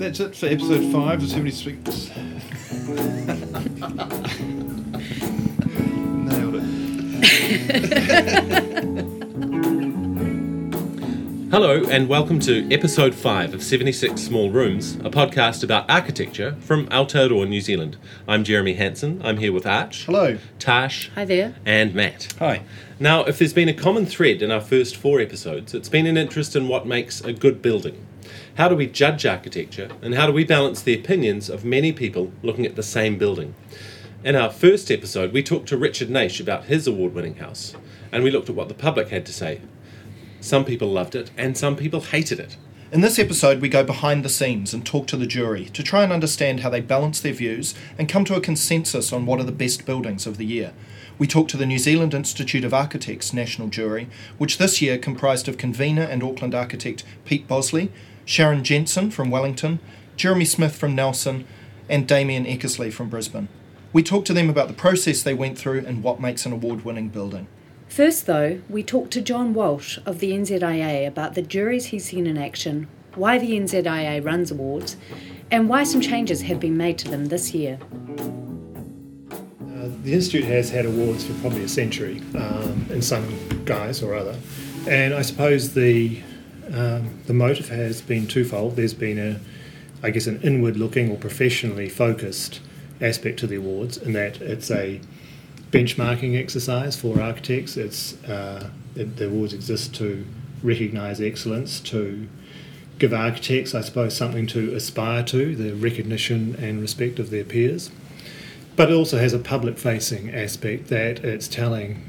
that's it for episode five of 76. Nailed it. Hello, and welcome to episode 5 of 76 Small Rooms, a podcast about architecture from Aotearoa, New Zealand. I'm Jeremy Hansen. I'm here with Arch, Hello. Tash, Hi there. and Matt. Hi. Now, if there's been a common thread in our first four episodes, it's been an interest in what makes a good building. How do we judge architecture, and how do we balance the opinions of many people looking at the same building? In our first episode, we talked to Richard Naish about his award winning house, and we looked at what the public had to say. Some people loved it, and some people hated it. In this episode, we go behind the scenes and talk to the jury to try and understand how they balance their views and come to a consensus on what are the best buildings of the year. We talk to the New Zealand Institute of Architects national jury, which this year comprised of convener and Auckland architect Pete Bossley, Sharon Jensen from Wellington, Jeremy Smith from Nelson, and Damien Eckersley from Brisbane. We talked to them about the process they went through and what makes an award winning building. First, though, we talked to John Walsh of the NZIA about the juries he's seen in action, why the NZIA runs awards, and why some changes have been made to them this year. Uh, the Institute has had awards for probably a century um, in some guise or other, and I suppose the um, the motive has been twofold. There's been a, I guess, an inward-looking or professionally focused aspect to the awards, in that it's a benchmarking exercise for architects. It's uh, it, the awards exist to recognise excellence, to give architects, I suppose, something to aspire to, the recognition and respect of their peers. But it also has a public facing aspect that it's telling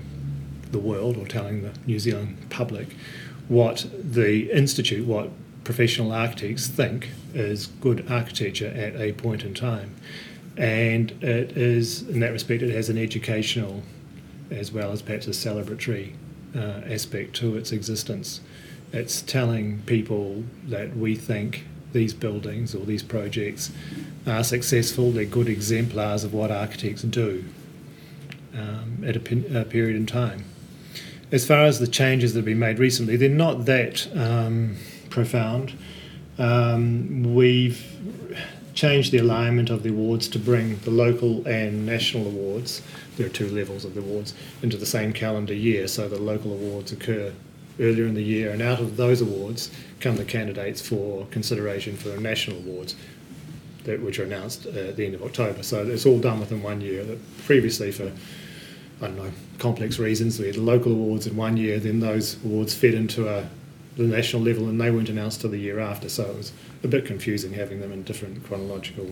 the world or telling the New Zealand public what the Institute, what professional architects think is good architecture at a point in time. And it is, in that respect, it has an educational as well as perhaps a celebratory uh, aspect to its existence. It's telling people that we think these buildings or these projects are successful, they're good exemplars of what architects do um, at a, pin, a, period in time. As far as the changes that have been made recently, they're not that um, profound. Um, we've changed the alignment of the awards to bring the local and national awards, there are two levels of the awards, into the same calendar year, so the local awards occur earlier in the year, and out of those awards come the candidates for consideration for the national awards, that, which are announced uh, at the end of October. So it's all done within one year. That Previously, for I don't know complex reasons, we had local awards in one year, then those awards fed into a, the national level, and they weren't announced till the year after. So it was a bit confusing having them in different chronological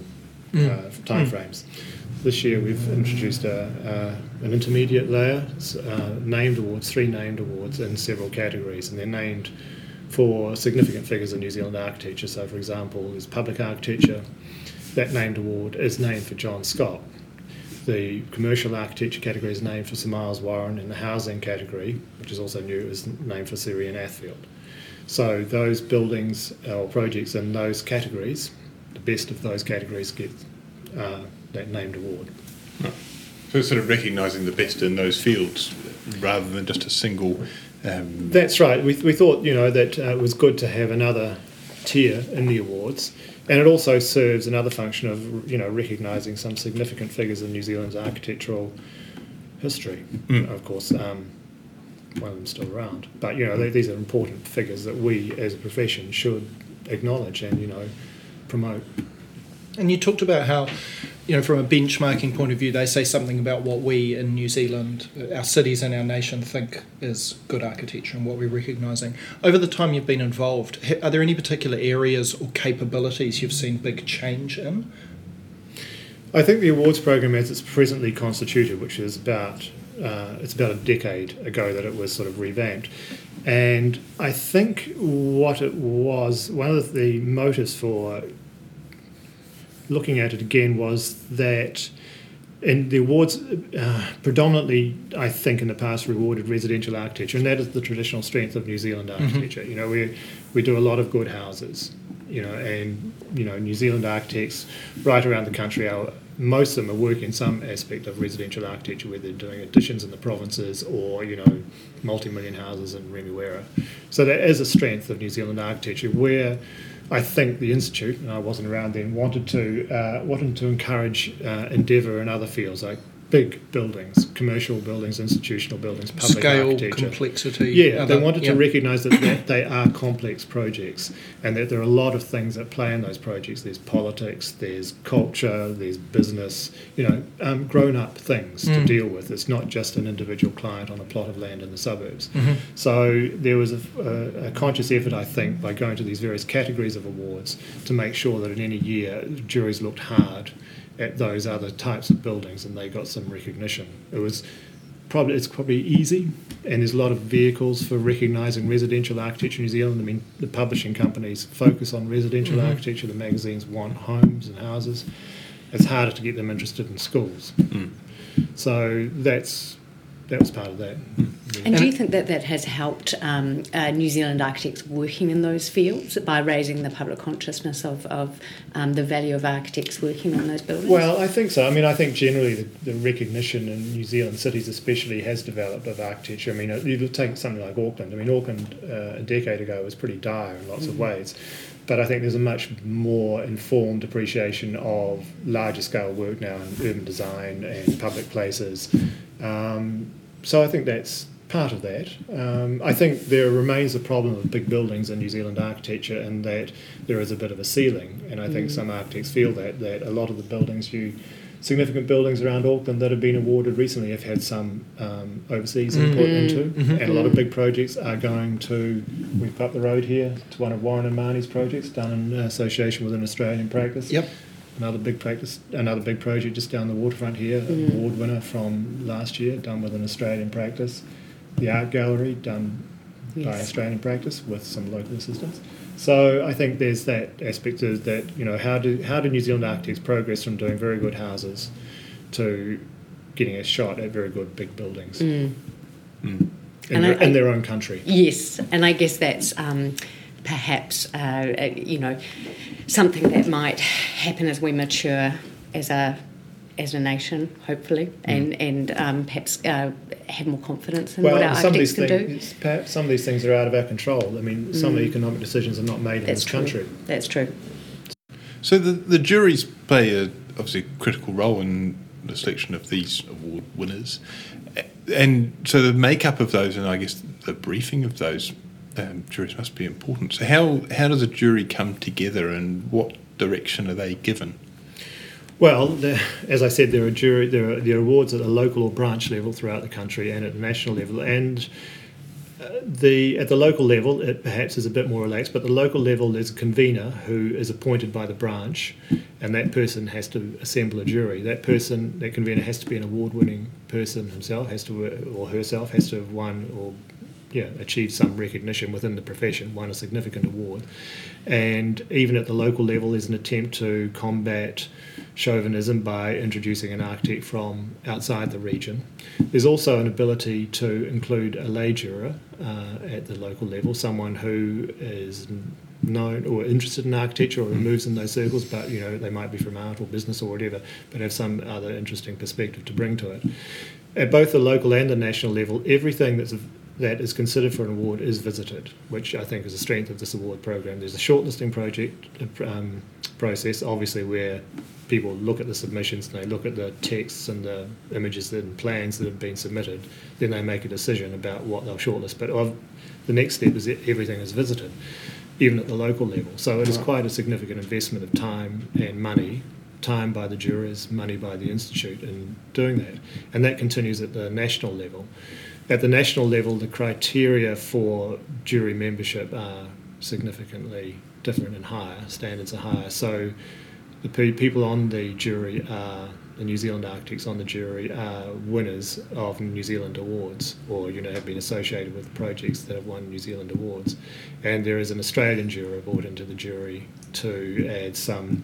mm. uh, timeframes. Mm. This year we've introduced a, uh, an intermediate layer, uh, named awards, three named awards in several categories, and they're named for significant figures in New Zealand architecture. So, for example, there's public architecture. That named award is named for John Scott. The commercial architecture category is named for Sir Miles Warren, and the housing category, which is also new, is named for Sir Ian Athfield. So those buildings or projects in those categories, the best of those categories get uh, that named award. So sort of recognising the best in those fields rather than just a single. Um... That's right. We, we thought you know that uh, it was good to have another tier in the awards, and it also serves another function of you know recognising some significant figures in New Zealand's architectural history. Mm. Of course, um, one of them still around, but you know they, these are important figures that we as a profession should acknowledge and you know promote. And you talked about how, you know, from a benchmarking point of view, they say something about what we in New Zealand, our cities and our nation think is good architecture and what we're recognising. Over the time you've been involved, are there any particular areas or capabilities you've seen big change in? I think the awards program, as it's presently constituted, which is about uh, it's about a decade ago that it was sort of revamped, and I think what it was one of the motives for looking at it again was that and the awards uh, predominantly I think in the past rewarded residential architecture and that is the traditional strength of New Zealand mm-hmm. architecture mm-hmm. you know we we do a lot of good houses you know and you know New Zealand architects right around the country are most of them are working some aspect of residential architecture whether they're doing additions in the provinces or you know multi-million houses in Remuera so that is a strength of New Zealand architecture where I think the institute, and I wasn't around then, wanted to uh, wanted to encourage uh, endeavour in other fields. Like big buildings, commercial buildings, institutional buildings, public Scale, architecture. complexity. Yeah, they wanted yeah. to recognise that, that they are complex projects and that there are a lot of things that play in those projects. There's politics, there's culture, there's business, you know, um, grown up things to Mm. deal with. It's not just an individual client on a plot of land in the suburbs. Mhm. So there was a, a, a conscious effort, I think, by going to these various categories of awards to make sure that in any year juries looked hard at those other types of buildings and they got some recognition. It was probably it's probably easy, and there's a lot of vehicles for recognising residential architecture in New Zealand. I mean, the publishing companies focus on residential Mhm. architecture. The magazines want homes and houses. It's harder to get them interested in schools. Mm. So that's that was part of that. And do you think that that has helped um, uh, New Zealand architects working in those fields by raising the public consciousness of, of um, the value of architects working on those buildings? Well, I think so. I mean, I think generally the, the recognition in New Zealand cities, especially, has developed of architecture. I mean, you take something like Auckland. I mean, Auckland uh, a decade ago was pretty dire in lots of ways, but I think there's a much more informed appreciation of larger scale work now in urban design and public places. Um, so I think that's part of that. Um, I think there remains a problem of big buildings in New Zealand architecture in that there is a bit of a ceiling, and I think some architects feel that that a lot of the buildings you significant buildings around Auckland that have been awarded recently have had some um, overseas input into, Mhm. and a lot of big projects are going to. We've got the road here to one of Warren and Mahoney's projects done in association with an Australian practice. Yep. Another big practice, another big project just down the waterfront here, Mm. award winner from last year, done with an Australian practice. The art gallery done by Yes. Australian practice with some local assistance. So I think there's that aspect of that. You know, how do how do New Zealand architects progress from doing very good houses to getting a shot at very good big buildings Mm. Mm. in, And their, I- in their own country? Yes, and I guess that's um, perhaps uh, uh, you know something that might happen as we mature as a as a nation, hopefully, and and um, perhaps uh, have more confidence in what our some of architects these can do. things, perhaps some of these things are out of our control. I mean, some of the economic decisions are not made in this true. country. That's true. So the, the juries play a obviously critical role in the selection of these award winners, and so the makeup of those and I guess the briefing of those um, juries must be important. So how how does a jury come together and what direction are they given? Well, the, as I said, there are jury, there are, awards at the local or branch level throughout the country and at national level, and uh, the at the local level it perhaps is a bit more relaxed. But the local level, there's a convener who is appointed by the branch, and that person has to assemble a jury. That person, that convener, has to be an award-winning person himself, has to or herself has to have won or yeah, achieved some recognition within the profession, won a significant award. And even at the local level, there's an attempt to combat chauvinism by introducing an architect from outside the region. There's also an ability to include a lay juror uh, at the local level, someone who is known or interested in architecture or moves in those circles, but you know they might be from art or business or whatever, but have some other interesting perspective to bring to it. At both the local and the national level, everything that's that is considered for an award is visited, which I think is a strength of this award program. There's a shortlisting project um, process, obviously, where people look at the submissions and they look at the texts and the images and plans that have been submitted. Then they make a decision about what they'll shortlist. But of, the next step is that everything is visited, even at the local level. So it is quite a significant investment of time and money time by the jurors, money by the institute in doing that. And that continues at the national level. At the national level, the criteria for jury membership are significantly different and higher, standards are higher. So the pe- people on the jury are the New Zealand architects on the jury are winners of New Zealand awards, or you know have been associated with projects that have won New Zealand awards, and there is an Australian juror brought into the jury to add some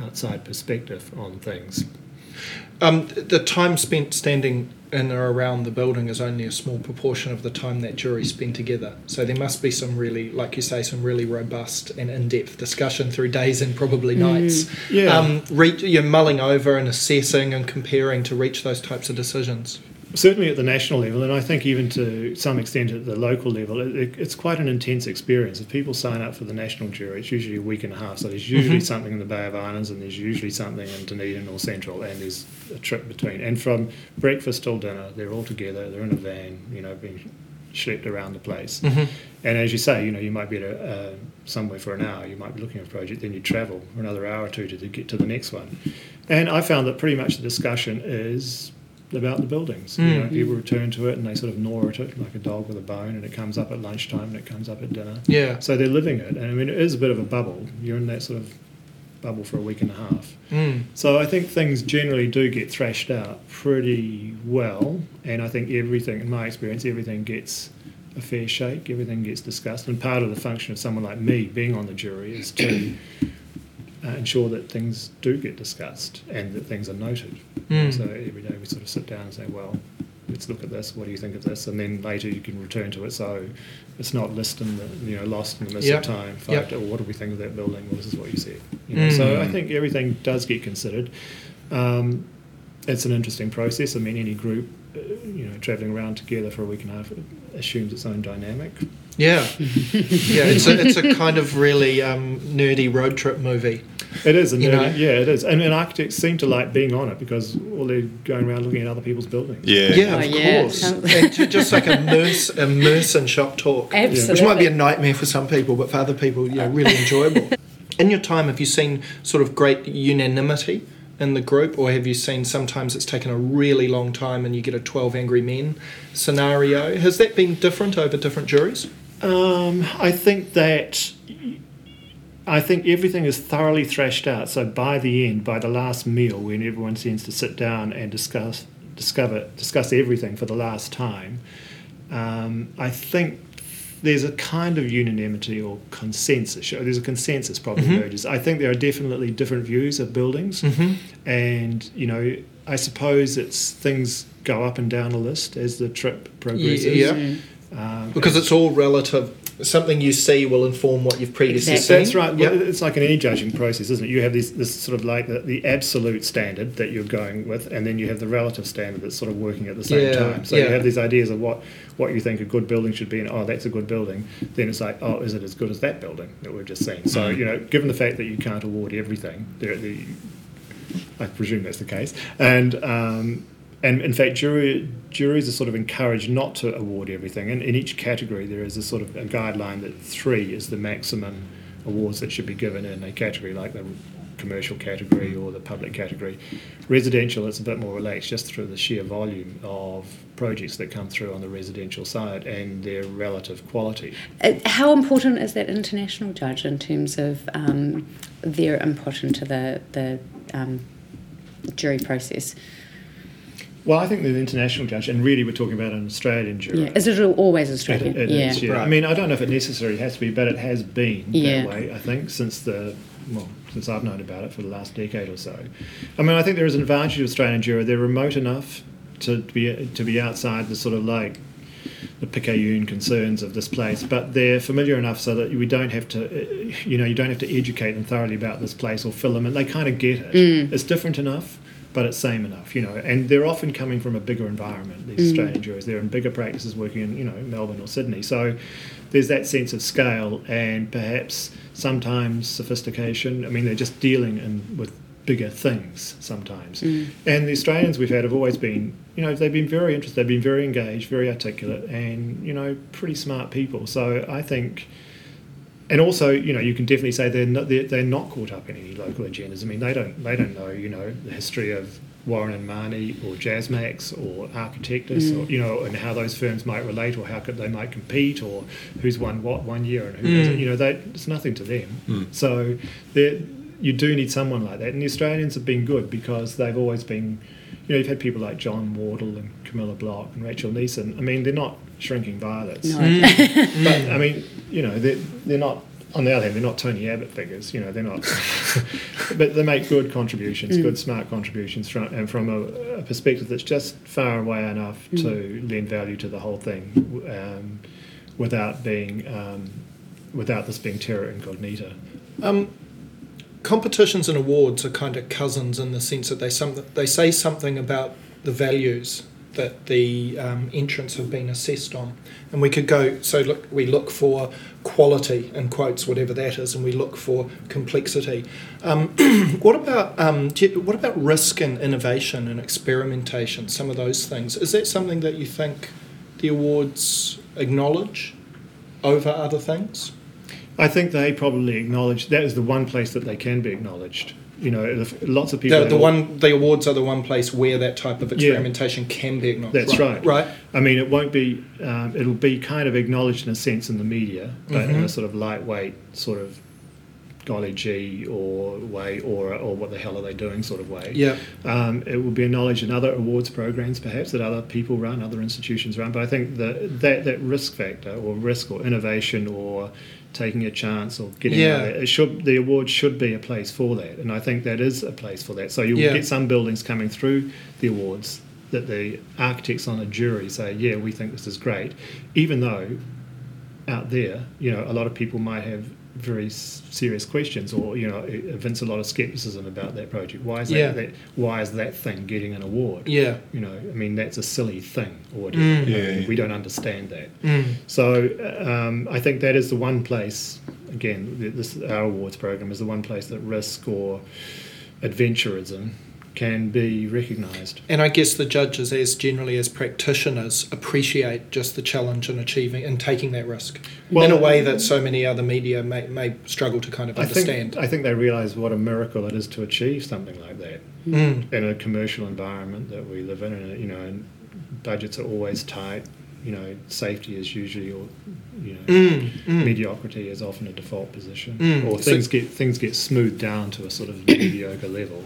outside perspective on things. Um, the time spent standing in or around the building is only a small proportion of the time that jury spend together. So there must be some really, like you say, some really robust and in-depth discussion through days and probably nights. Yeah. Um, re- you're mulling over and assessing and comparing to reach those types of decisions. Certainly at the national level, and I think even to some extent at the local level, it, it, it's quite an intense experience. If people sign up for the national jury, it's usually a week and a half. So there's usually something in the Bay of Islands, and there's usually something in Dunedin or Central, and there's a trip between. And from breakfast till dinner, they're all together. They're in a van, you know, being schlepped around the place. And as you say, you know, you might be at a, uh, somewhere for an hour, you might be looking at a project, then you travel for another hour or two to, to get to the next one. And I found that pretty much the discussion is about the buildings. You know, people return to it and they sort of gnaw at it like a dog with a bone, and it comes up at lunchtime and it comes up at dinner. Yeah. So they're living it, and I mean, it is a bit of a bubble. You're in that sort of bubble for a week and a half. Mm. So I think things generally do get thrashed out pretty well, and I think everything, in my experience, everything gets a fair shake. Everything gets discussed, and part of the function of someone like me being on the jury is to uh, ensure that things do get discussed and that things are noted. Mm. So every day we sort of sit down and say, well. Let's look at this. What do you think of this? And then later you can return to it, so it's not lost in the you know lost in the mist Yep. of time. Yep. Oh, what do we think of that building? Well, this is what you said. You know, So Mm. I think everything does get considered. Um, it's an interesting process. I mean, any group, uh, you know, travelling around together for a week and a half assumes its own dynamic. Yeah. yeah, it's a, it's a kind of really um, nerdy road trip movie. It is, and You know? yeah, it is. And, and architects seem to like being on it because all they're going around looking at other people's buildings. Yeah. Yeah, Oh, of yeah. course. and ju- just like immerse, immerse in shop talk. Absolutely. Which might be a nightmare for some people, but for other people, you know, really enjoyable. In your time, have you seen sort of great unanimity in the group, or have you seen sometimes it's taken a really long time and you get a 12 Angry Men scenario? Has that been different over different juries? Um, I think that I think everything is thoroughly thrashed out. So by the end, by the last meal, when everyone seems to sit down and discuss discover discuss everything for the last time, um, I think there's a kind of unanimity or consensus. or There's a consensus probably emerges. I think there are definitely different views of buildings, and you know, I suppose it's things go up and down a list as the trip progresses. Yeah. Um, Because it's all relative. Something you see will inform what you've previously Exactly. seen. That's right. Yep. Well, It's like in any judging process, isn't it? You have this, this sort of like the, the absolute standard that you're going with, and then you have the relative standard that's sort of working at the same Yeah, time. So you have these ideas of what, what you think a good building should be, and oh, that's a good building. Then it's like, oh, is it as good as that building that we've just seen? So you know, given the fact that you can't award everything, there, the, I presume that's the case, and um, and in fact, jury, juries are sort of encouraged not to award everything. And in each category, there is a sort of a guideline that three is the maximum awards that should be given in a category, like the commercial category or the public category. Residential, it's a bit more relaxed just through the sheer volume of projects that come through on the residential side and their relative quality. Uh, How important is that international judge in terms of um, their input into the the um, jury process? Well, I think the international judge, and really we're talking about an Australian jury. Yeah, is it always Australian? it yeah. is, yeah. I mean, I don't know if it necessarily has to be, but it has been Yeah. that way. I think since the well, since I've known about it for the last decade or so. I mean, I think there is an advantage of Australian jury. They're remote enough to be to be outside the sort of like the picayune concerns of this place, but they're familiar enough so that we don't have to, you know, you don't have to educate them thoroughly about this place or fill them in. They kind of get it. Mm. It's different enough, but it's same enough, you know. And they're often coming from a bigger environment. These mm. Australian jurors, they're in bigger practices, working in, you know, Melbourne or Sydney. So there's that sense of scale and perhaps sometimes sophistication. I mean, they're just dealing in with bigger things sometimes. Mm. And the Australians we've had have always been, you know, they've been very interested, they've been very engaged, very articulate, and you know, pretty smart people. So I think. And also, you know, you can definitely say they're not, they're, they're not caught up in any local agendas. I mean, they don't they don't know, you know, the history of Warren and Mahoney or Jasmax or Architectus, or mm. you know, and how those firms might relate or how could they might compete or who's won what one year and who doesn't. Mm. You know, they, it's nothing to them. Mm. So there, you do need someone like that. And the Australians have been good because they've always been, you know, you've had people like John Wardle and Camilla Block and Rachel Neeson. I mean, they're not shrinking violets. No. But I mean, you know, they're, they're not. On the other hand, they're not Tony Abbott figures. You know, they're not. but they make good contributions, good smart contributions from and from a, a perspective that's just far away enough to lend value to the whole thing, um, without being um, without this being terra incognita. Um, competitions and awards are kind of cousins in the sense that they some they say something about the values that the um, entrants have been assessed on. And we could go, so look, we look for quality, in quotes, whatever that is, and we look for complexity. Um, what about um, you- what about risk and innovation and experimentation? Some of those things. Is that something that you think the awards acknowledge over other things? I think they probably acknowledge that is the one place that they can be acknowledged. You know, lots of people. The, the one the awards are the one place where that type of Yeah. experimentation can be acknowledged. That's right. Right. I mean, it won't be. Um, it'll be kind of acknowledged in a sense in the media, but in Mhm. a sort of lightweight, sort of golly gee or way, or or what the hell are they doing sort of way. Yeah. Um, it will be acknowledged in other awards programs, perhaps that other people run, other institutions run. But I think that that, that risk factor, or risk, or innovation, or taking a chance, or getting Yeah. out there, it should the award should be a place for that, and I think that is a place for that. So you'll Yeah. get some buildings coming through the awards that the architects on a jury say, yeah, we think this is great, even though out there, you know, a lot of people might have very serious questions or you know evince a lot of skepticism about that project why is that, Yeah. that why is that thing getting an award Yeah. you know i mean that's a silly thing or whatever Mm. You know, Yeah, yeah. we don't understand that Mm. so um, i think that is the one place again this our awards program is the one place that risk or adventurism can be recognized And I guess the judges, as generally as practitioners, appreciate just the challenge in achieving and taking that risk in a way that so many other media may, may struggle to kind of I understand. think, I think they realize what a miracle it is to achieve something like that Mm. in a commercial environment that we live in, and you know, and budgets are always tight. You know, safety is usually, or you know, Mm, mm. mediocrity is often a default position, Mm. or So- things get things get smoothed down to a sort of mediocre level.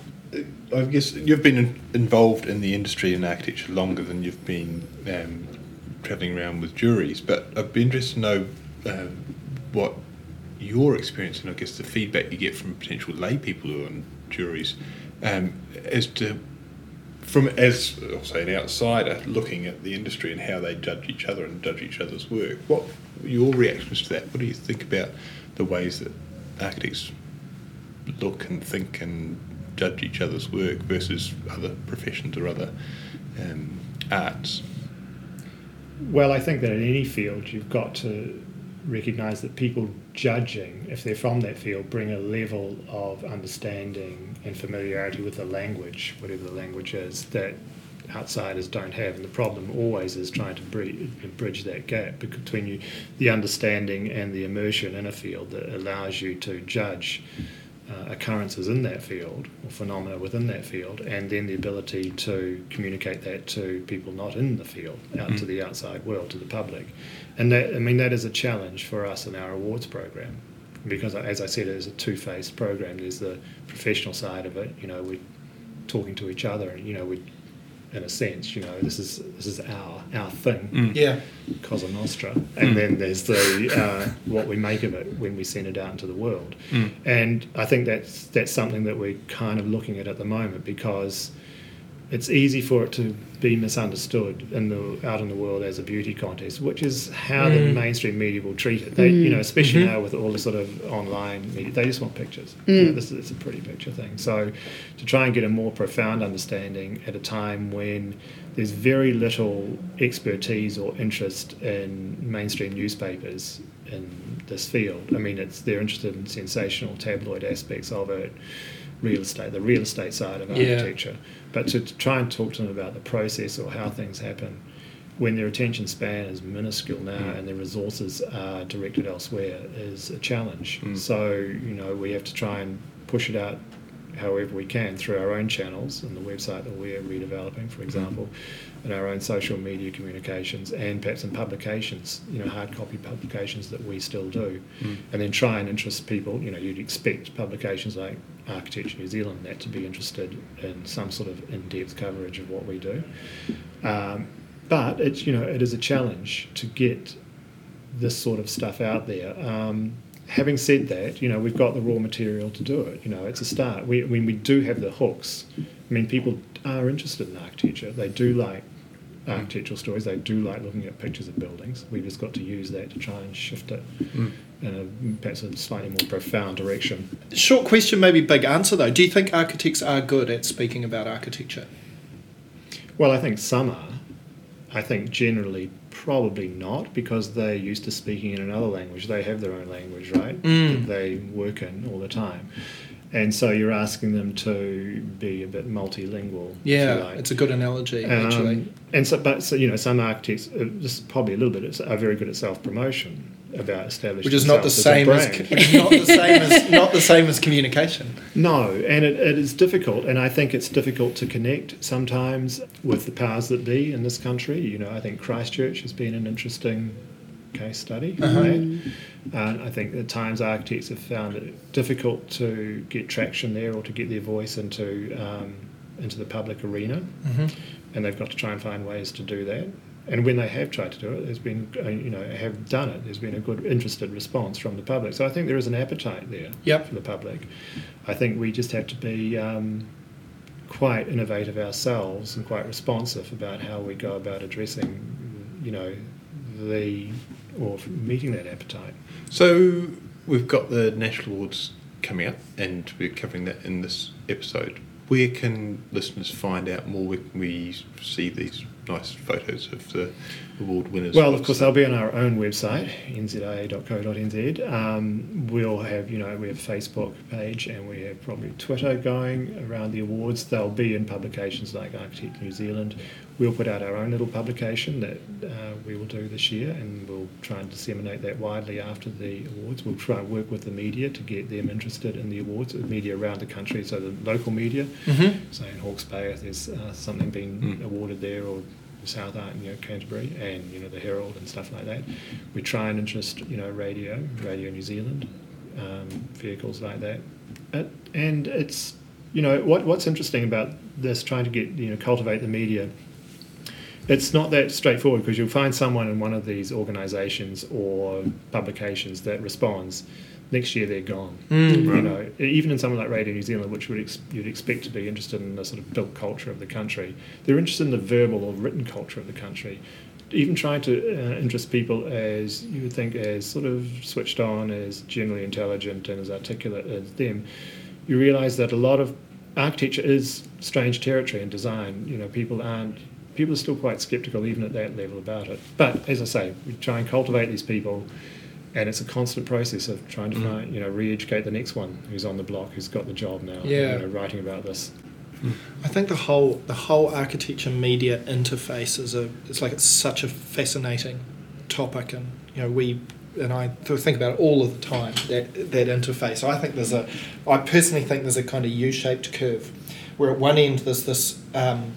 I guess you've been in- involved in the industry in architecture longer than you've been um, travelling around with juries, but I'd be interested to know um, what your experience and I guess the feedback you get from potential lay people who are on juries um, as to from as say an outsider looking at the industry and how they judge each other and judge each other's work. What your reactions to that? What do you think about the ways that architects look and think and judge each other's work versus other professions or other um, arts? Well, I think that in any field, you've got to recognise that people judging, if they're from that field, bring a level of understanding and familiarity with the language, whatever the language is, that outsiders don't have. And the problem always is trying to bridge, bridge that gap between you, the understanding and the immersion in a field that allows you to judge uh, occurrences in that field or phenomena within that field, and then the ability to communicate that to people not in the field, out to the outside world, to the public. And that, I mean, that is a challenge for us in our awards program because, as I said, it is a two-faced program. There's the professional side of it. You know, we're talking to each other, and you know, we, in a sense, you know, this is this is our our thing. Mm. Yeah. Cosa Nostra, mm. and then there's the uh, what we make of it when we send it out into the world. Mm. And I think that's that's something that we're kind of looking at at the moment because it's easy for it to be misunderstood in the out in the world as a beauty contest, which is how the mm. mainstream media will treat it. They, you mm. know, especially mm-hmm. now with all the sort of online media, they just want pictures. Mm. You know, this is it's a pretty picture thing. So to try and get a more profound understanding at a time when there's very little expertise or interest in mainstream newspapers in this field. I mean, it's they're interested in sensational tabloid aspects of it, real estate, the real estate side of Yeah. architecture. But to, to try and talk to them about the process or how things happen, when their attention span is minuscule now mm. and their resources are directed elsewhere, is a challenge. Mm. So you know we have to try and push it out however we can through our own channels and the website that we're redeveloping, for mm. example, and our own social media communications, and perhaps in publications, you know, hard copy publications that we still do, and then try and interest people. You know, you'd expect publications like Architecture New Zealand that to be interested in some sort of in-depth coverage of what we do. Um, but it's you know it is a challenge to get this sort of stuff out there. Um, having said that, you know we've got the raw material to do it. You know it's a start. We, when we do have the hooks, I mean people are interested in architecture. They do like architectural stories. They do like looking at pictures of buildings. We've just got to use that to try and shift it in a perhaps a slightly more profound direction. Short question, maybe big answer though. Do you think architects are good at speaking about architecture? Well, I think some are. I think generally probably not because they're used to speaking in another language. They have their own language, right? Mm. That they work in all the time. And so you're asking them to be a bit multilingual. Yeah, like. it's a good analogy, actually. Um, and so, but so you know, some architects, uh, just probably a little bit, are very good at self promotion about establishing. Which is not the same as, a brand. which is not the same as not the same as communication. No, and it, it is difficult, and I think it's difficult to connect sometimes with the powers that be in this country. You know, I think Christchurch has been an interesting case study. On. And I think at times architects have found it difficult to get traction there or to get their voice into um, into the public arena, and they've got to try and find ways to do that. And when they have tried to do it, there's been, uh, you know, have done it. There's been a good, interested response from the public. So I think there is an appetite there Yep. for the public. I think we just have to be um, quite innovative ourselves and quite responsive about how we go about addressing, you know, the or meeting that appetite. So we've got the national awards coming up, and we're covering that in this episode. Where can listeners find out more? Where can we see these nice photos of the award winners? Well, of course, they'll be on our own website, nza.co.nz. Um, we'll have, you know, we have a Facebook page and we have probably Twitter going around the awards. They'll be in publications like Architect New Zealand. We'll put out our own little publication that uh, we will do this year and we'll try and disseminate that widely after the awards. We'll try and work with the media to get them interested in the awards, the media around the country, so the local media. Mm-hmm. So in Hawke's Bay, if there's uh, something being Mm. awarded there, or South Art, you know, Canterbury, and you know the Herald and stuff like that. We try and interest, you know, radio, Radio New Zealand, um, vehicles like that, and it's, you know, what what's interesting about this, trying to get you know cultivate the media. It's not that straightforward because you'll find someone in one of these organisations or publications that responds. Next year they're gone. Mm. You know, even in something like Radio New Zealand, which would ex- you'd expect to be interested in the sort of built culture of the country, they're interested in the verbal or written culture of the country. Even trying to uh, interest people as you would think as sort of switched on, as generally intelligent and as articulate as them, you realise that a lot of architecture is strange territory in design. You know, people aren't people are still quite sceptical even at that level about it. But as I say, we try and cultivate these people and it's a constant process of trying to Mm. find, you know, re-educate the next one who's on the block, who's got the job now, Yeah. you know, writing about this. I think the whole the whole architecture media interface is a it's like it's such a fascinating topic, and you know we and I think about it all of the time that that interface. I think there's a I personally think there's a kind of U-shaped curve where at one end there's this um,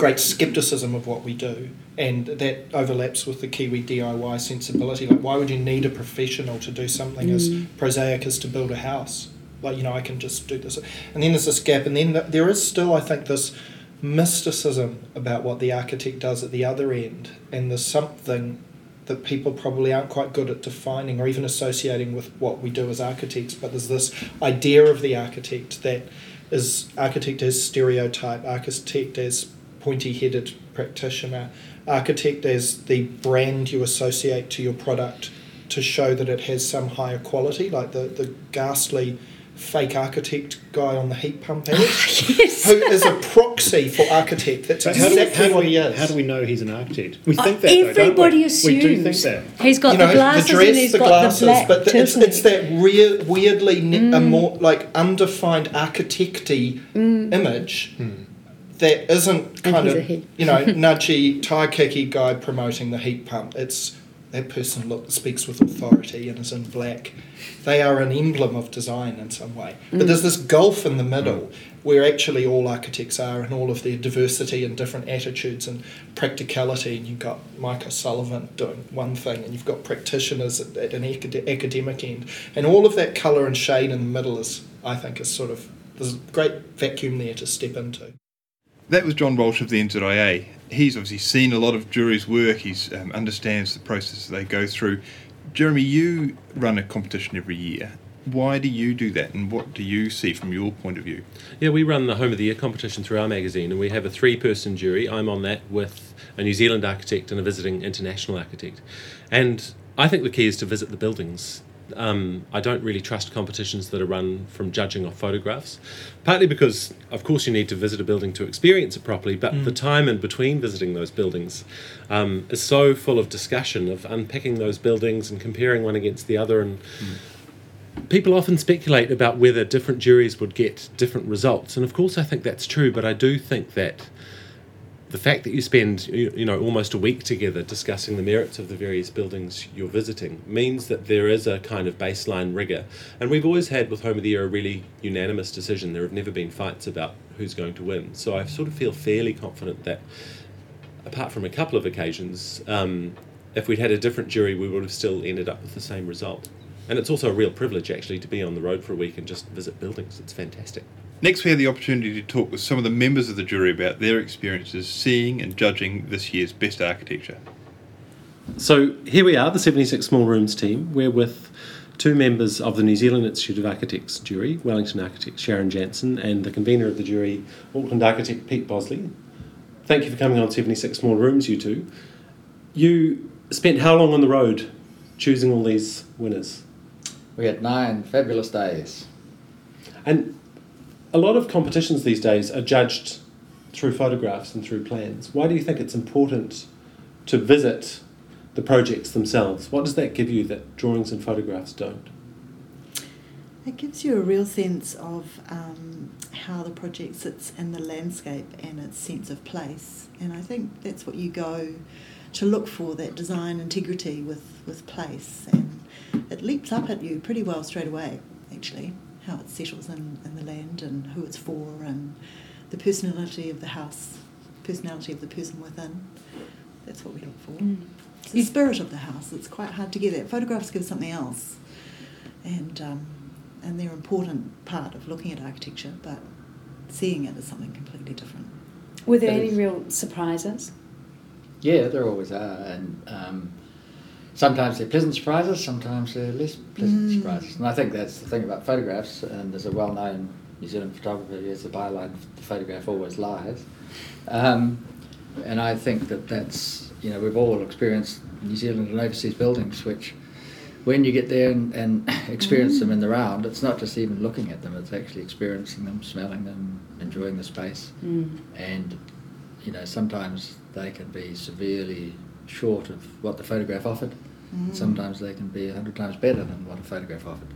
great skepticism of what we do. And that overlaps with the Kiwi DIY sensibility. Like, why would you need a professional to do something as mm. prosaic as to build a house? Like, you know, I can just do this. And then there's this gap, and then th- there is still, I think, this mysticism about what the architect does at the other end, and there's something that people probably aren't quite good at defining or even associating with what we do as architects. But there's this idea of the architect that is architect as stereotype, architect as pointy-headed practitioner, architect as the brand you associate to your product to show that it has some higher quality, like the, the ghastly fake architect guy on the heat pump ad, yes. who is a proxy for architect. That's So how do, we, exactly how, do what we, he is. how do we know he's an architect? We Uh, think that, though, don't we? everybody assumes. We do think that. He's got you know, the glasses the dress, and he's the got glasses, the black but the, it's, it's that weird, weirdly ne- a mm. more like undefined architecty mm. image hmm. That isn't kind of you know nudgy, tie kicky guy promoting the heat pump. It's that person look speaks with authority and is in black. They are an emblem of design in some way. But there's this gulf in the middle where actually all architects are and all of their diversity and different attitudes and practicality. And you've got Mike Sullivan doing one thing, and you've got practitioners at, at an acad- academic end. And all of that colour and shade in the middle is, I think, is sort of, there's a great vacuum there to step into. That was John Walsh of the NZIA. He's obviously seen a lot of juries' work. He um, understands the process they go through. Jeremy, you run a competition every year. Why do you do that, and what do you see from your point of view? Yeah, we run the Home of the Year competition through our magazine, and we have a three person jury. I'm on that with a New Zealand architect and a visiting international architect. And I think the key is to visit the buildings um, I don't really trust competitions that are run from judging off photographs. Partly because, of course, you need to visit a building to experience it properly, but the time in between visiting those buildings um, is so full of discussion of unpicking those buildings and comparing one against the other. And people often speculate about whether different juries would get different results. And of course, I think that's true, but I do think that the fact that you spend you know almost a week together discussing the merits of the various buildings you're visiting means that there is a kind of baseline rigor. And we've always had with home of the year a really unanimous decision. There have never been fights about who's going to win. So i sort of feel fairly confident that apart from a couple of occasions um, if we'd had a different jury we would have still ended up with the same result. And it's also a real privilege actually to be on the road for a week and just visit buildings. It's fantastic Next, we had the opportunity to talk with some of the members of the jury about their experiences seeing and judging this year's best architecture. So here we are, the 76 Small Rooms team. We're with two members of the New Zealand Institute of Architects jury, Wellington architect Sharon Jansen, and the convener of the jury, Auckland architect Pete Bossley. Thank you for coming on 76 Small Rooms, you two. You spent how long on the road choosing all these winners? We had nine fabulous days. And a lot of competitions these days are judged through photographs and through plans. Why do you think it's important to visit the projects themselves? What does that give you that drawings and photographs don't? It gives you a real sense of um, how the project sits in the landscape and its sense of place. And I think that's what you go to look for that design integrity with, with place. And it leaps up at you pretty well straight away, actually, how it settles in, in the land and who it's for and the personality of the house, personality of the person within. That's what we look for. It's the spirit of the house. It's quite hard to get at. Photographs give something else. And um, and they're an important part of looking at architecture, but seeing it is something completely different. Were there It any is. real surprises? Yeah, there always are, and um, sometimes they're pleasant surprises, sometimes they're less pleasant Mm. surprises. And I think that's the thing about photographs. And there's a well-known New Zealand photographer who has the byline: "The photograph always lies." Um, and I think that that's you know we've all experienced New Zealand and overseas buildings, which when you get there and, and experience them in the round, it's not just even looking at them; it's actually experiencing them, smelling them, enjoying the space Mm. and you know sometimes they can be severely short of what the photograph offered. Mm. Sometimes they can be a hundred times better than what a photograph offered.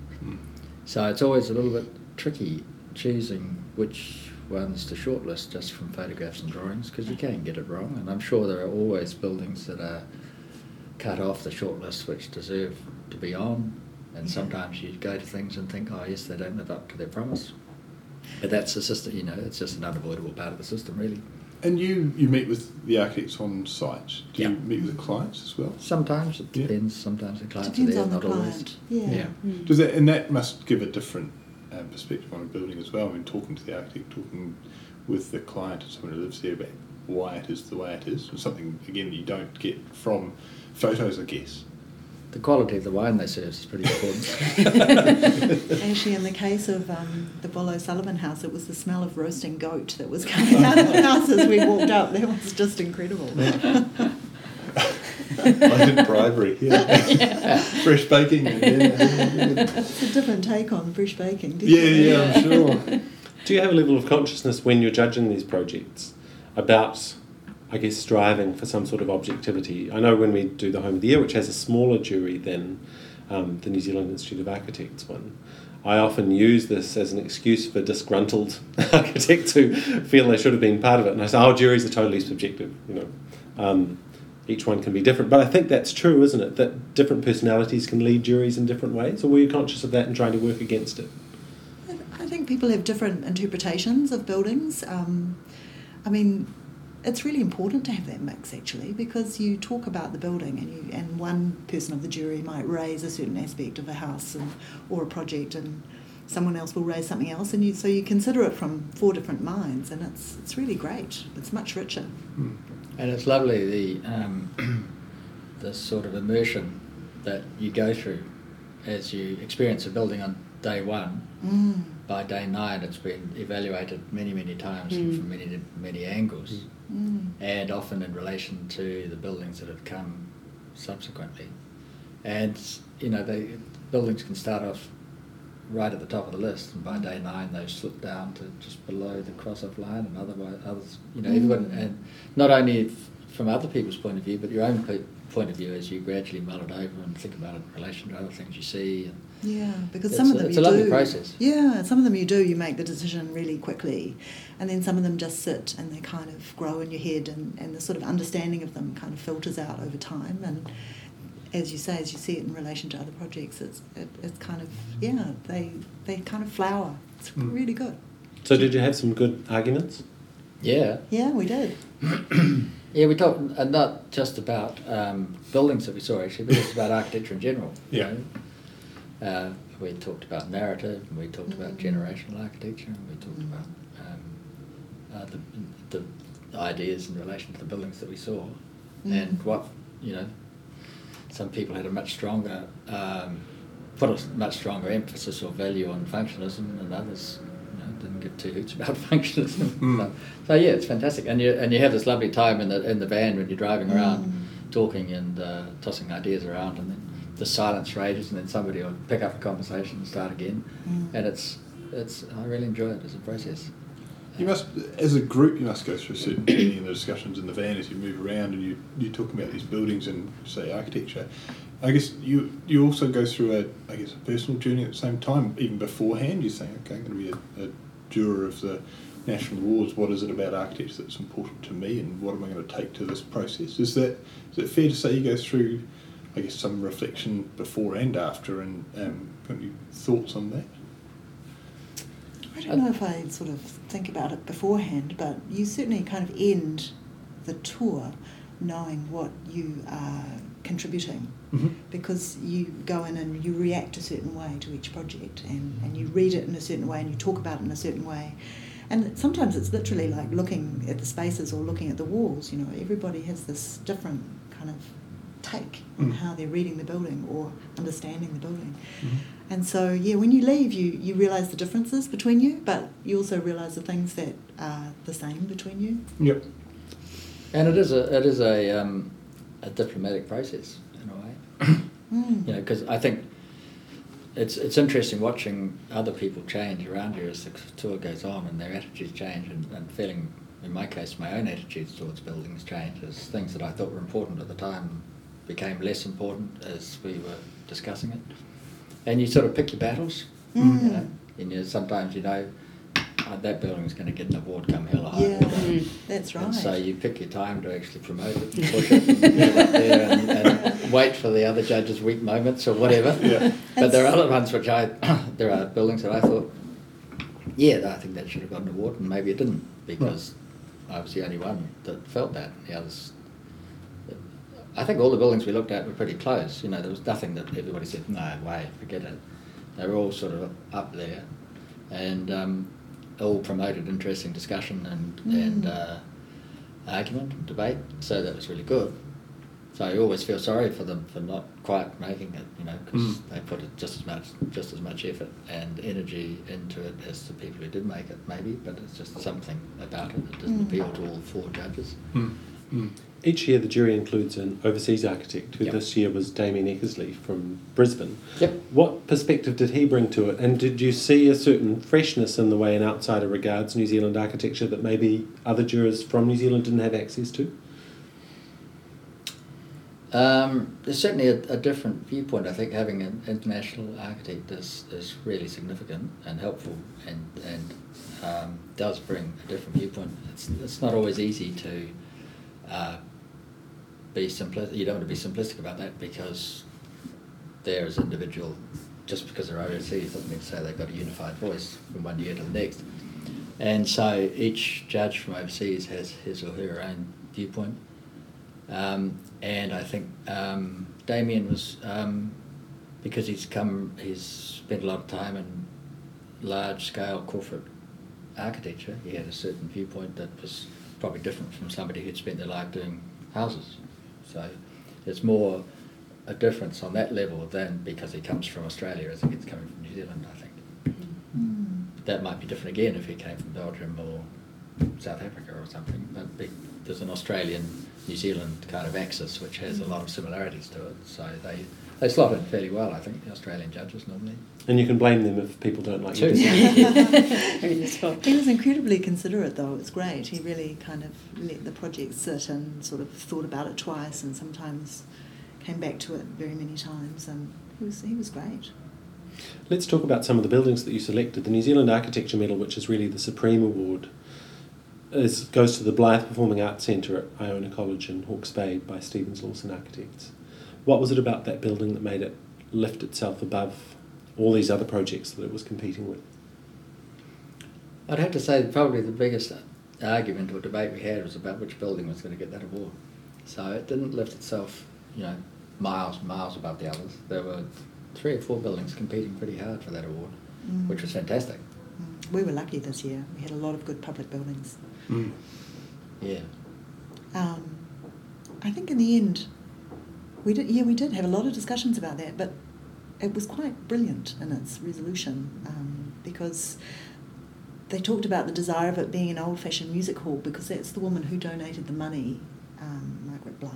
So it's always a little bit tricky choosing which ones to shortlist just from photographs and drawings because you can get it wrong. And I'm sure there are always buildings that are cut off the shortlist which deserve to be on. And sometimes you go to things and think, oh yes, they don't live up to their promise. But that's the system, you know, it's just an unavoidable part of the system, really. And you, you meet with the architects on site. Do you meet with the clients as well? Sometimes it Yeah. depends. Sometimes the clients Depends are there, on the not always. client. Yeah. Yeah. Mm. Does that and that must give a different uh, perspective on a building as well. I mean, talking to the architect, talking with the client and someone who lives there about why it is the way it is, something again you don't get from photos, I guess. The quality of the wine they serve is pretty important. Actually, in the case of um, the Bolo Sullivan house, it was the smell of roasting goat that was coming out of the house as we walked up. That was just incredible. I did bribery, yeah. Fresh baking. Yeah, it's a different take on fresh baking. yeah, definitely. yeah, I'm sure. Do you have a level of consciousness when you're judging these projects about, I guess, striving for some sort of objectivity? I know when we do the Home of the Year, which has a smaller jury than um, the New Zealand Institute of Architects one, I often use this as an excuse for disgruntled architects who feel they should have been part of it. And I say, oh, juries are totally subjective, you know. Um, each one can be different. But I think that's true, isn't it? That different personalities can lead juries in different ways. Or were you conscious of that and trying to work against it? I think people have different interpretations of buildings. Um, I mean, it's really important to have that mix actually because you talk about the building and you and one person of the jury might raise a certain aspect of a house and, or a project and someone else will raise something else and you so you consider it from four different minds and it's it's really great. It's much richer. and it's lovely the um, the sort of immersion that you go through as you experience a building on day one. Mm. By day nine, it's been evaluated many, many times Mm. from many, many angles, Mm. and often in relation to the buildings that have come subsequently. And you know, the buildings can start off right at the top of the list, and by day nine they've slipped down to just below the cross-off line, and otherwise others, you know, everyone, and not only f- from other people's point of view, but your own pe- point of view as you gradually mull it over and think about it in relation to other things you see. And Yeah, because It's some of a- them it's you a lovely do. process. Yeah, some of them you do. You make the decision really quickly, and then some of them just sit and they kind of grow in your head, and, and the sort of understanding of them kind of filters out over time. And as you say, as you see it in relation to other projects, it's it, it's kind of yeah, they they kind of flower. It's Mm. really good. So, did you have some good arguments? yeah, Yeah, we did. yeah, we talked uh, not just about um, buildings that we saw actually, but just about architecture in general. you Yeah. know. Uh, we talked about narrative, and we talked about Mm. generational architecture, and we talked about um, uh, the, the ideas in relation to the buildings that we saw, and Mm. what you know. Some people had a much stronger, um, put a much stronger emphasis or value on functionalism, and others you know, didn't give two hoots about functionalism. Mm. So, so yeah, it's fantastic, and you and you have this lovely time in the in the van when you're driving around, Mm. talking and uh, tossing ideas around, and then the silence rages, and then somebody will pick up a conversation and start again, Mm. and it's it's I really enjoy it as a process. You must, as a group, you must go through a certain journey in the discussions in the van as you move around and you you talk about these buildings and say architecture. I guess you you also go through a I guess a personal journey at the same time, even beforehand. You say, okay, I'm going to be a, a juror of the national awards. What is it about architecture that's important to me, and what am I going to take to this process? Is that is it fair to say you go through, I guess, some reflection before and after, and um, got any thoughts on that? I don't know if I sort of think about it beforehand, but you certainly kind of end the tour knowing what you are contributing Mm-hmm. because you go in and you react a certain way to each project and, and you read it in a certain way and you talk about it in a certain way. And sometimes it's literally like looking at the spaces or looking at the walls, you know, everybody has this different kind of take on Mm. how they're reading the building or understanding the building. Mhm. And so, yeah, when you leave, you, you realise the differences between you, but you also realise the things that are the same between you. Yep. And it is a it is a um, a diplomatic process in a way. Mm. you know, because I think it's it's interesting watching other people change around you as the tour goes on and their attitudes change and, and feeling, in my case, my own attitudes towards buildings change as things that I thought were important at the time became less important as we were discussing it. And you sort of pick your battles, Mm. you know, and you, sometimes you know oh, that building's going to get an award come hell or high Yeah, water. Mm. that's right. And so you pick your time to actually promote it and push it and get up there and, and wait for the other judges' weak moments or whatever. Yeah. But there are other ones which I, there are buildings that I thought, yeah, I think that should have got an award and maybe it didn't because I was the only one that felt that. The others, I think all the buildings we looked at were pretty close. You know, there was nothing that everybody said, no way, forget it. They were all sort of up there and um, all promoted interesting discussion and, and Mm. uh, argument and debate. So that was really good. So I always feel sorry for them for not quite making it, you know, because Mm. they put it just as much, just as much effort and energy into it as the people who did make it, maybe. But it's just something about it that doesn't Mm. appeal to all four judges. Mm. Mm. Each year, the jury includes an overseas architect, who Yep. this year was Damien Eckersley from Brisbane. Yep. What perspective did he bring to it, and did you see a certain freshness in the way an outsider regards New Zealand architecture that maybe other jurors from New Zealand didn't have access to? Um, there's certainly a, a different viewpoint. I think having an international architect is, is really significant and helpful, and and um, does bring a different viewpoint. It's it's not always easy to be simplistic. You don't want to be simplistic about that because they're as individual. Just because they're overseas doesn't mean to say they've got a unified voice from one year to the next. And so each judge from overseas has his or her own viewpoint. Um, and I think um, Damien was um, because he's come, he's spent a lot of time in large-scale corporate architecture. He had a certain viewpoint that was probably different from somebody who'd spent their life doing houses. So it's more a difference on that level than because he comes from Australia as against coming from New Zealand. I think Mm. that might be different again if he came from Belgium or South Africa or something. But there's an Australian New Zealand kind of axis which has a lot of similarities to it. So they they slot in fairly well, I think, the Australian judges normally. And you can blame them if people don't like your Too. design. I mean, it's fun. He was incredibly considerate, though. It was great. He really kind of let the project sit and sort of thought about it twice, and sometimes came back to it very many times. And he was he was great. Let's talk about some of the buildings that you selected. The New Zealand Architecture Medal, which is really the supreme award, is, goes to the Blythe Performing Arts Centre at Iona College in Hawke's Bay by Stevens Lawson Architects. What was it about that building that made it lift itself above all these other projects that it was competing with? I'd have to say probably the biggest argument or debate we had was about which building was going to get that award. So it didn't lift itself, you know, miles and miles above the others. There were three or four buildings competing pretty hard for that award, Mm. which was fantastic. Mm. We were lucky this year. We had a lot of good public buildings. Yeah. Um, I think in the end, we did. Yeah, we did have a lot of discussions about that, but it was quite brilliant in its resolution um, because they talked about the desire of it being an old-fashioned music hall because that's the woman who donated the money, um, Margaret Blythe,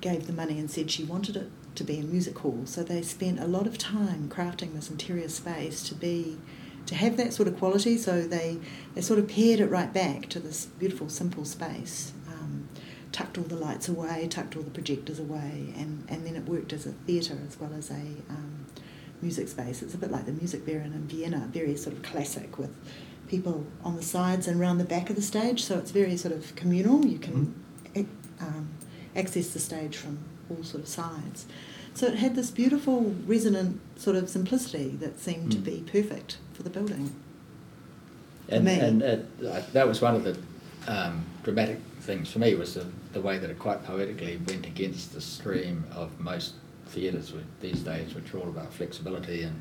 gave the money and said she wanted it to be a music hall. So they spent a lot of time crafting this interior space to be to have that sort of quality. So they they sort of paired it right back to this beautiful, simple space. Tucked all the lights away, tucked all the projectors away, and, and then it worked as a theatre as well as a um, music space. It's a bit like the Musikverein in Vienna, very sort of classic with people on the sides and around the back of the stage. So it's very sort of communal. You can ac- um, access the stage from all sort of sides. So it had this beautiful, resonant sort of simplicity that seemed to Mm. be perfect for the building. And, me. and it, uh, that was one of the um, dramatic things for me was the, the way that it quite poetically went against the stream of most theatres these days, which are all about flexibility and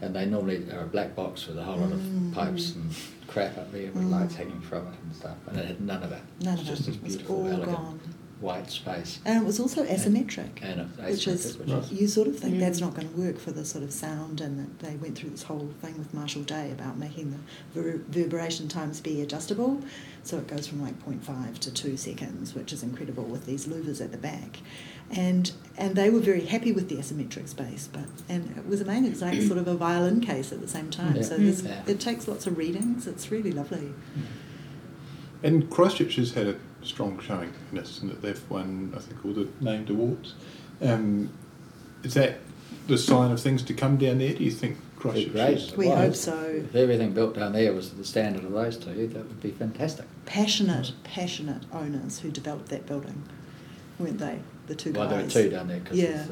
and they normally are a black box with a whole lot of Mm. pipes and crap up there with Mm. lights hanging from it and stuff. And it had none of that. None it was of just it. was beautiful, all elegant gone. White space. And it was also asymmetric. And it- which is which is- you sort of think Mm. that's not going to work for the sort of sound and that they went through this whole thing with Marshall Day about making the reverberation times be adjustable so it goes from like 0.5 to 2 seconds which is incredible with these louvers at the back and and they were very happy with the asymmetric space but and it was amazing it's like sort of a violin case at the same time Yeah. so this, Mm. Yeah. it takes lots of readings it's really lovely And Christchurch has had a strong showing in this, and that they've won, I think, all the named awards. Um, is that the sign of things to come down there? Do you think Christchurch great. we Well, hope so If everything built down there was the standard of those two, that would be fantastic. passionate passionate owners who developed that building weren't they the two Well, guys there were two down there because Yeah.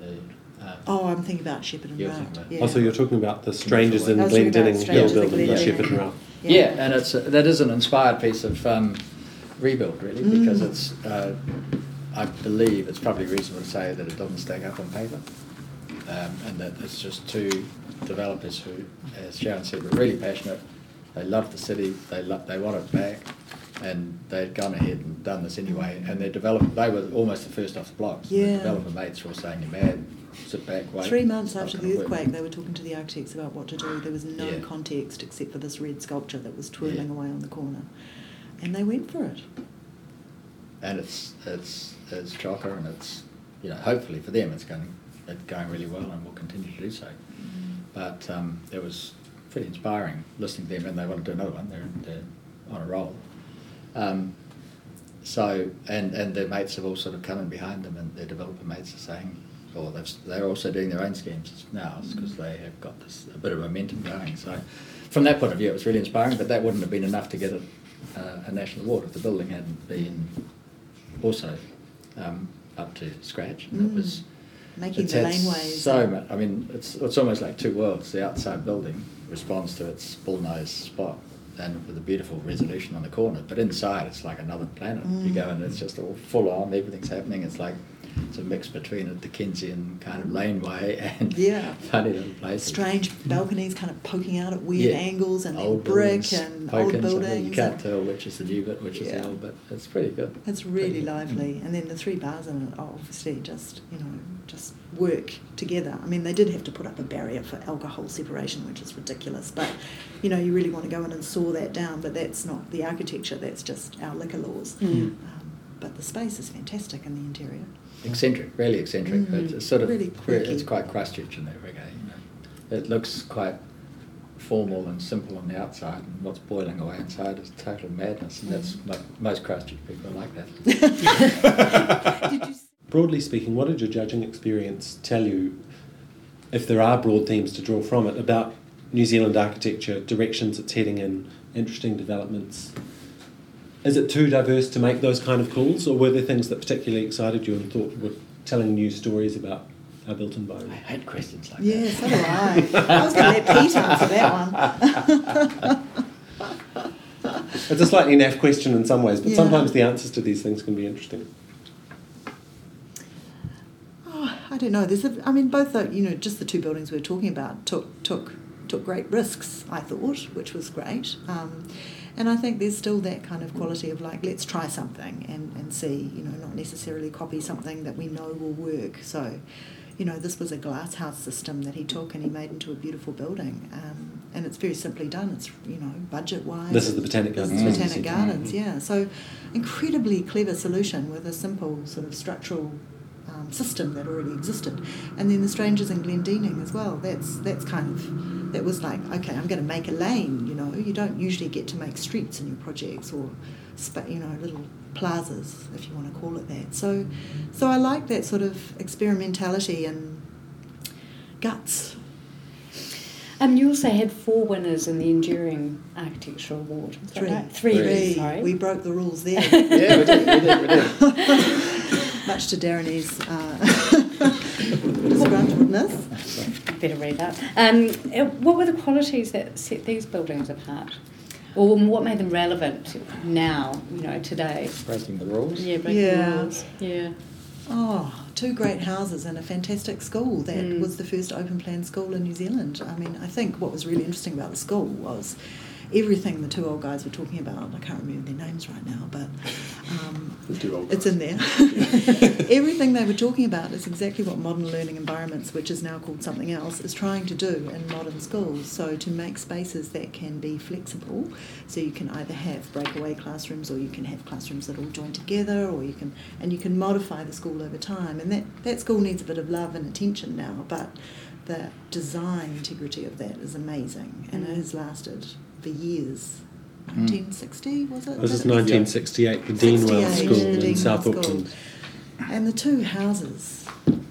the, the uh, Oh, I'm thinking about Sheppard and You're Rout. thinking about- Yeah. Oh, so you're talking about the Strange's in I was Glendinning Hill building, the Sheppard and Rout. Yeah, and it's a, that is an inspired piece of um, rebuild, really, because Mm. it's. Uh, I believe it's probably reasonable to say that it doesn't stack up on paper, um, and that it's just two developers who, as Sharon said, were really passionate. They loved the city. They lo- they want it back, and they'd gone ahead and done this anyway. And their developer, they were almost the first off the blocks. Yeah. The developer mates were all saying, "You're mad. Sit back, wait." Three months after the work." earthquake, they were talking to the architects about what to do. There was no Yeah. context except for this red sculpture that was twirling Yeah. away on the corner. And they went for it. and it's it's it's chocker and it's you know hopefully for them it's going it's going really well and will continue to do so. But um, it was pretty inspiring listening to them, and they want to do another one. They're they're on a roll. Um, so and and their mates have all sort of come in behind them, and their developer mates are saying, or they've, they're also doing their own schemes now because they have got this a bit of momentum going. So from that point of view, it was really inspiring. But that wouldn't have been enough to get it uh, a national award if the building hadn't been also um, up to scratch. And it Mm. was Making the laneways. So much. I mean, it's it's almost like two worlds. The outside building responds to its bullnose spot, and with a beautiful resolution on the corner. But inside, it's like another planet. You go and it's just all full on. Everything's happening. It's like it's a mix between a Dickensian kind of laneway and Yeah. funny little places. Strange balconies kind of poking out at weird Yeah. angles and then Old brick and old buildings. You can't tell which is the new bit, which is the old bit. It's pretty good. It's really Pretty- lively, and then the three bars in it are obviously just you know just work together. I mean, they did have to put up a barrier for alcohol separation, which is ridiculous. But you know, you really want to go in and saw that down. But that's not the architecture. That's just our liquor laws. Mm. Um, but the space is fantastic in the interior. Eccentric, really eccentric. Mm, It's, it's sort of really it's quite Christchurch in that regard. You know. It looks quite formal and simple on the outside, and what's boiling away inside is total madness. And that's Mm. like most Christchurch people are like that. You? Broadly speaking, what did your judging experience tell you, if there are broad themes to draw from it, about New Zealand architecture, directions it's heading in, interesting developments? Is it too diverse to make those kind of calls, or were there things that particularly excited you and thought were telling new stories about our built environment? I environment? hate questions like that. Yeah, that. so do I. I was going to let Pete answer that one. It's a slightly naff question in some ways, but Yeah. sometimes the answers to these things can be interesting. Oh, I don't know. There's, a, I mean, both the, you know, just the two buildings we were talking about took took took great risks. I thought, which was great. Um, and I think there's still that kind of quality of like, let's try something and, and see, you know, not necessarily copy something that we know will work. So, you know, this was a glass house system that he took and he made into a beautiful building. Um, and it's very simply done. It's, you know, budget wise. This is the Botanic Gardens. as Botanic. Gardens, yeah. So, incredibly clever solution with a simple sort of structural um, system that already existed, and then the Strange's in Glendinning as well. That's that's kind of that was like okay, I'm going to make a lane. You know, you don't usually get to make streets in your projects or, you know, little plazas if you want to call it that. So, so I like that sort of experimentality and guts. Um, you also had four winners in the Enduring Architecture Award. Three. right? Three. Three. Sorry. We broke the rules there. Yeah, we did, we did, we did. much to Darren's uh, disgruntledness. Better read that. Um, uh, what were the qualities that set these buildings apart? Or what made them relevant now, you know, today? Breaking the rules. Yeah, breaking Yeah. the rules. Yeah. Oh, two great houses and a fantastic school. That Mm. was the first open plan school in New Zealand. I mean, I think what was really interesting about the school was everything the two old guys were talking about. I can't remember their names right now, but um, The two old it's in there. everything they were talking about is exactly what modern learning environments, which is now called something else, is trying to do in modern schools. So to make spaces that can be flexible, so you can either have breakaway classrooms or you can have classrooms that all join together, or you can and you can modify the school over time. And that that school needs a bit of love and attention now, but the design integrity of that is amazing, and it Mm. has lasted for years. Mm. 1960 was it? This is That it was- 1968, the Deanwell 68, School in Deanwell South School. Auckland. And the two houses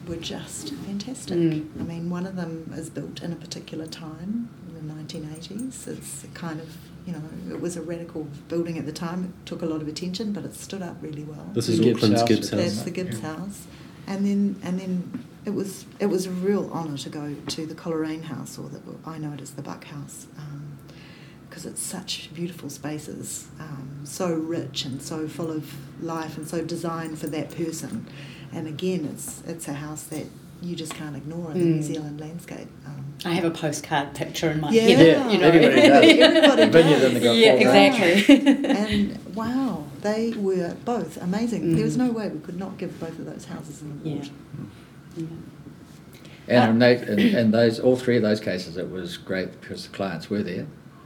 were just fantastic. Mm. I mean, one of them is built in a particular time, in the 1980s. It's kind of, you know, it was a radical building at the time. It took a lot of attention, but it stood up really well. This is Gibbs Auckland's House. Gibbs House. That's the Gibbs House. And then, and then it was it was a real honour to go to the Coleraine House, or the, I know it as the Buck House, because it's such beautiful spaces, um, so rich and so full of life and so designed for that person. And again, it's it's a house that you just can't ignore in the New Mm. Zealand landscape. Um, I have a postcard picture in my Yeah. head. Yeah, you know. everybody does. Everybody Vineyard does. in the Gulf yeah, exactly. and wow, they were both amazing. There was Mm. no way we could not give both of those houses an award. Yeah. And in, in, in those, all three of those cases, it was great because the clients were there,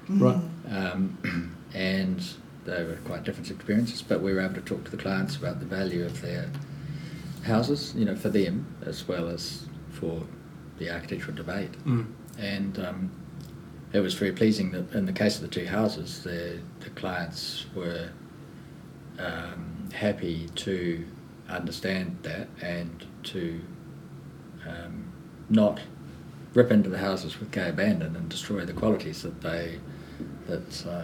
Right. um, and they were quite different experiences. But we were able to talk to the clients about the value of their houses, you know, for them as well as for the architectural debate. Mm. And um, it was very pleasing that in the case of the two houses, the, the clients were um, happy to understand that and to um, not rip into the houses with gay abandon and destroy the qualities that they that uh,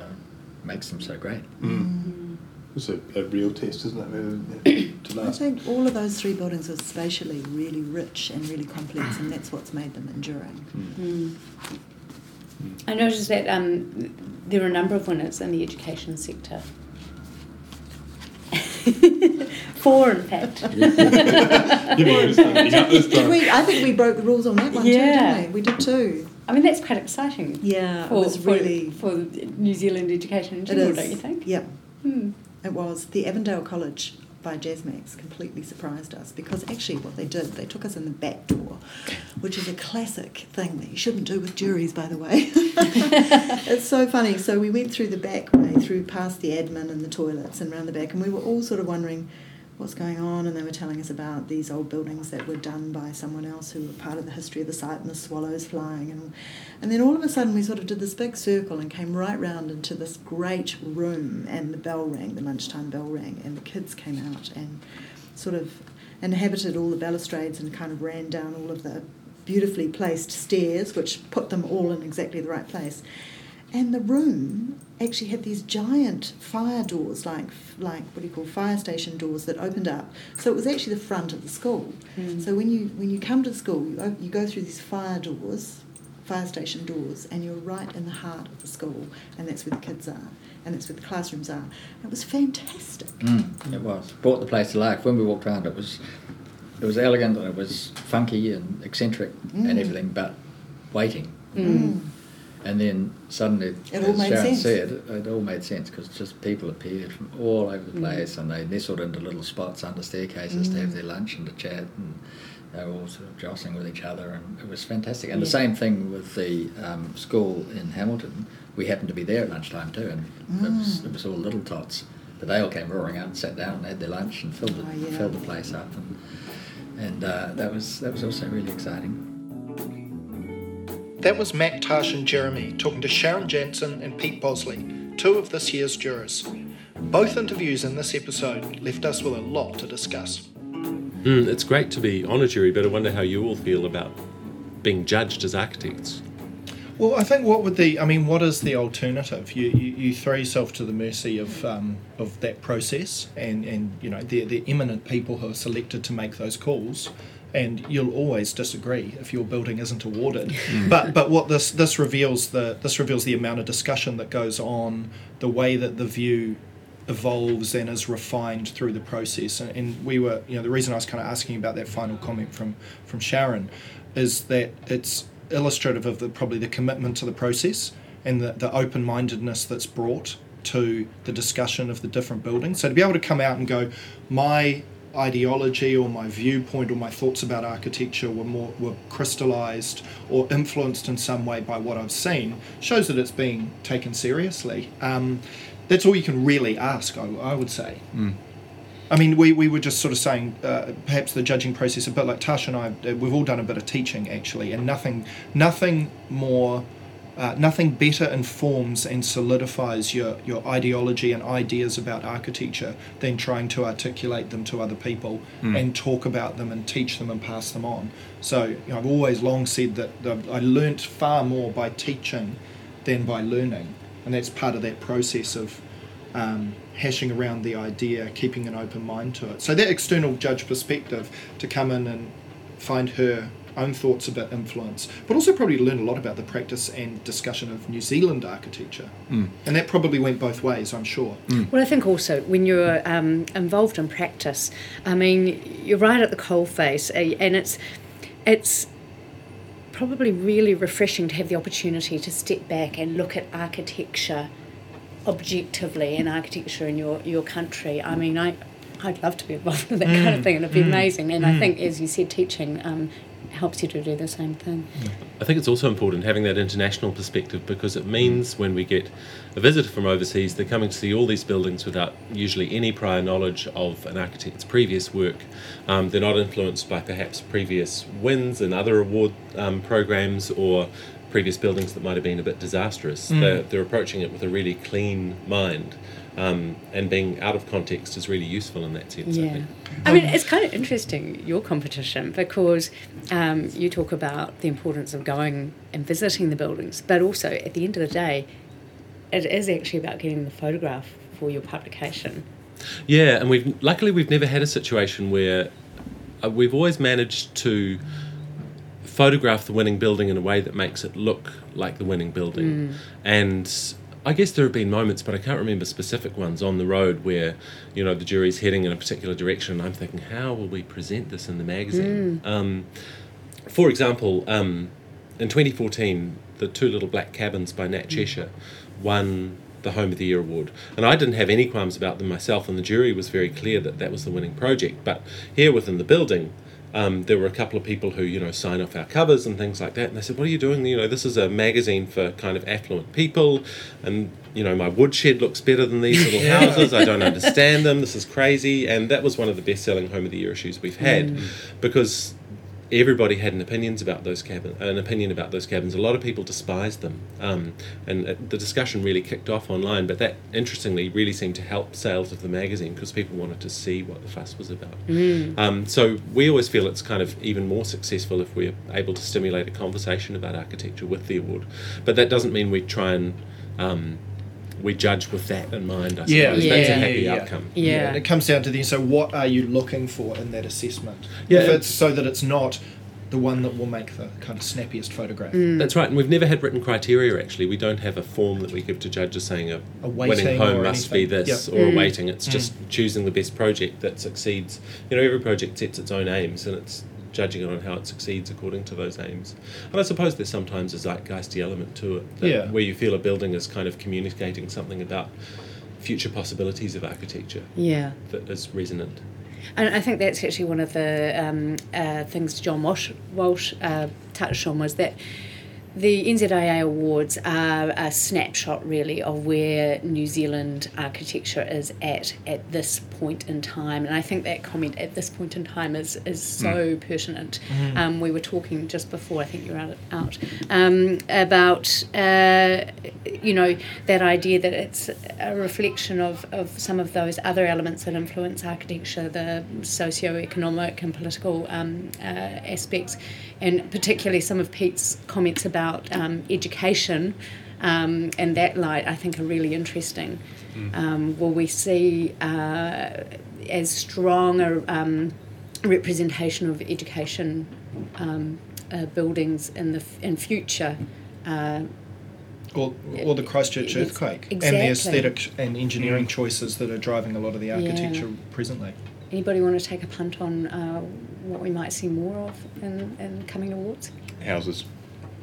makes them so great. Mm. It's a, a real test, isn't it? really, To I think all of those three buildings are spatially really rich and really complex, and that's what's made them enduring. Hmm. Mm. I noticed that um, there are a number of winners in the education sector. Four, in fact. You know, it's something up this Did we? I think we broke the rules on that one Yeah. too, didn't we? We did too. I mean, that's quite exciting. Yeah, for, it was really. for, New Zealand education in it general, don't you think? Yep, Hmm. it was. The Avondale College by Jasmax completely surprised us because actually what they did, they took us in the back door, which is a classic thing that you shouldn't do with juries, by the way. it's so funny. So we went through the back way, through past the admin and the toilets and round the back, and we were all sort of wondering, what's going on, and they were telling us about these old buildings that were done by someone else who were part of the history of the site and the swallows flying. And, and then all of a sudden, we sort of did this big circle and came right round into this great room, and the bell rang, the lunchtime bell rang, and the kids came out and sort of inhabited all the balustrades and kind of ran down all of the beautifully placed stairs, which put them all in exactly the right place. And the room actually had these giant fire doors, like like what do you call fire station doors that opened up. So it was actually the front of the school. Mm. So when you when you come to the school, you op- you go through these fire doors, fire station doors, and you're right in the heart of the school, and that's where the kids are, and that's where the classrooms are. It was fantastic. Mm, it was brought the place to life. When we walked around, it was it was elegant and it was funky and eccentric Mm. and everything, but waiting. Mm. And then suddenly, It all as made Sharon sense. said, it, all made sense because just people appeared from all over the Mm. place and they nestled into little spots under staircases to have their lunch and to chat and they were all sort of jostling with each other and it was fantastic. And the same thing with the um, school in Hamilton. We happened to be there at lunchtime too and it, was, Mm. it was all little tots. But they all came roaring out and sat down and had their lunch and filled, it, Oh, yeah. filled the place up. And, and uh, that was that was also really exciting. That was Matt Tash and Jeremy talking to Sharon Jansen and Pete Bossley, two of this year's jurors. Both interviews in this episode left us with a lot to discuss. Mm, it's great to be on a jury, but I wonder how you all feel about being judged as architects. Well, I think what would the I mean, what is the alternative? You you, you throw yourself to the mercy of um, of that process, and and you know they're, they're eminent people who are selected to make those calls, and you'll always disagree if your building isn't awarded. Hmm. but but what this this reveals the this reveals the amount of discussion that goes on, the way that the view evolves and is refined through the process. And, and we were, you know, the reason I was kind of asking about that final comment from from Sharon is that it's illustrative of the probably the commitment to the process and the, the open mindedness that's brought to the discussion of the different buildings. So to be able to come out and go, my ideology or my viewpoint or my thoughts about architecture were more were crystallized or influenced in some way by what I've seen shows that it's being taken seriously. Um, that's all you can really ask, I, I would say. I mean, we, we were just sort of saying uh, perhaps the judging process a bit like Tash and I. Uh, we've all done a bit of teaching actually, and nothing nothing more. Uh, nothing better informs and solidifies your, your ideology and ideas about architecture than trying to articulate them to other people and talk about them and teach them and pass them on. So you know, I've always long said that the, I learnt far more by teaching than by learning, and that's part of that process of um, hashing around the idea, keeping an open mind to it. So that external judge perspective to come in and find her own thoughts about influence, but also probably learn a lot about the practice and discussion of New Zealand architecture. And that probably went both ways, I'm sure. Well, I think also when you're um, involved in practice, I mean, you're right at the coalface, uh, and it's it's probably really refreshing to have the opportunity to step back and look at architecture objectively and architecture in your, your country. I mean, I I'd love to be involved in that kind of thing, and it'd be amazing. And I think, as you said, teaching um, helps you to do the same thing. I think it's also important having that international perspective because it means when we get a visitor from overseas, they're coming to see all these buildings without usually any prior knowledge of an architect's previous work. Um, they're not influenced by perhaps previous wins and other award um, programs or previous buildings that might have been a bit disastrous. They're, they're approaching it with a really clean mind. Um, and being out of context is really useful in that sense. I Yeah. think. I mean, it's kind of interesting, your competition, because um, you talk about the importance of going and visiting the buildings, but also at the end of the day, it is actually about getting the photograph for your publication. Yeah, and we've luckily we've never had a situation where uh, we've always managed to photograph the winning building in a way that makes it look like the winning building. And I guess there have been moments, but I can't remember specific ones on the road where you know the jury's heading in a particular direction. And I'm thinking, how will we present this in the magazine? Um, for example, um, in 2014, the Two Little Black Cabins by Nat Cheshire won the Home of the Year award. And I didn't have any qualms about them myself, and the jury was very clear that that was the winning project. But here within the building, um, there were a couple of people who you know sign off our covers and things like that, and they said, "What are you doing? You know, this is a magazine for kind of affluent people, and you know, my woodshed looks better than these little houses. I don't understand them. This is crazy." And that was one of the best-selling home of the year issues we've had, because everybody had an opinions about those cabin, an opinion about those cabins. A lot of people despised them, um, and uh, the discussion really kicked off online. But that, interestingly, really seemed to help sales of the magazine because people wanted to see what the fuss was about. Um, so we always feel it's kind of even more successful if we're able to stimulate a conversation about architecture with the award. But that doesn't mean we try and um, we judge with that in mind. I suppose Yeah, that's a happy yeah. outcome. Yeah. And it comes down to the so what are you looking for in that assessment? Yeah. If it's so that it's not the one that will make the kind of snappiest photograph. Mm. That's right, and we've never had written criteria actually. We don't have a form that we give to judges saying a, A winning home or must be this Yep. or a mm. weighting. It's mm. just choosing the best project that succeeds. You know, every project sets its own aims and it's judging it on how it succeeds according to those aims. And I suppose there's sometimes a zeitgeisty element to it, that- Yeah. where you feel a building is kind of communicating something about future possibilities of architecture Yeah. that is resonant. And I think that's actually one of the um, uh, things John Walsh, Walsh uh, touched on was that the NZIA Awards are a snapshot, really, of where New Zealand architecture is at at this point in time. And I think that comment "at this point in time" is is so pertinent. Um, we were talking just before, I think you were out, out um, about uh, you know that idea that it's a reflection of, of some of those other elements that influence architecture, the socio-economic and political um, uh, aspects, and particularly some of Pete's comments about um, education. Um, and that light, I think, are really interesting. Um, will we see uh, as strong a um, representation of education um, uh, buildings in the f- in future? Uh, Or, or the Christchurch It's- earthquake and the aesthetic and engineering choices that are driving a lot of the architecture presently. Anybody want to take a punt on uh, what we might see more of in, in coming awards? Houses.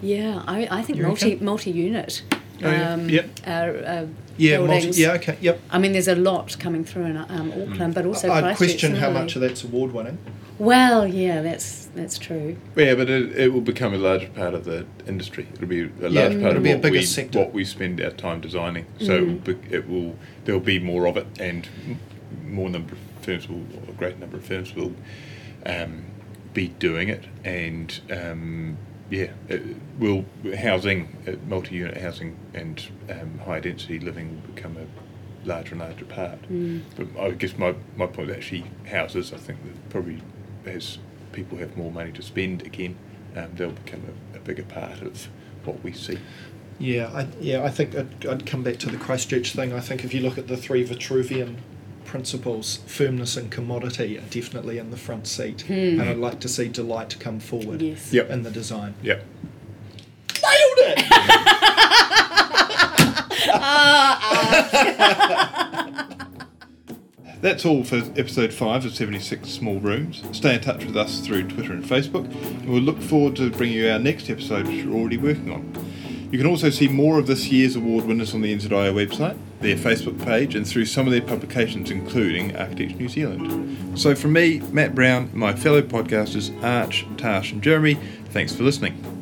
Yeah, I, I think multi reckon? multi unit. Oh, yeah. Yep. Uh, uh, Yeah, multi, buildings. yeah, okay, yep. I mean, there's a lot coming through in um, Auckland, but also I'd question how much of that's award winning. Well, yeah, that's that's true. Yeah, but it, it will become a larger part of the industry. It'll be a Yeah, part of be a what bigger we sector. what we spend our time designing. So it, will be, it will there will be more of it, and more number of firms will, or a great number of firms will um, be doing it, and um, yeah, it will housing, uh, multi-unit housing, and um, high density living will become a larger and larger part. But I guess my, my point is actually houses. I think that probably as people have more money to spend again, um, they'll become a, a bigger part of what we see. Yeah, I, yeah, I think I'd, I'd come back to the Christchurch thing. I think if you look at the three Vitruvian principles, firmness and commodity are definitely in the front seat. Hmm. And I'd like to see delight come forward Yes. Yep. in the design. Yep. Nailed it! That's all for episode 5 of 76 Small Rooms. Stay in touch with us through Twitter and Facebook, and we'll look forward to bringing you our next episode, which we're already working on. You can also see more of this year's award winners on the NZIA website, their Facebook page, and through some of their publications, including Architecture New Zealand. So, from me, Matt Brown, my fellow podcasters Arch, Tash, and Jeremy, thanks for listening.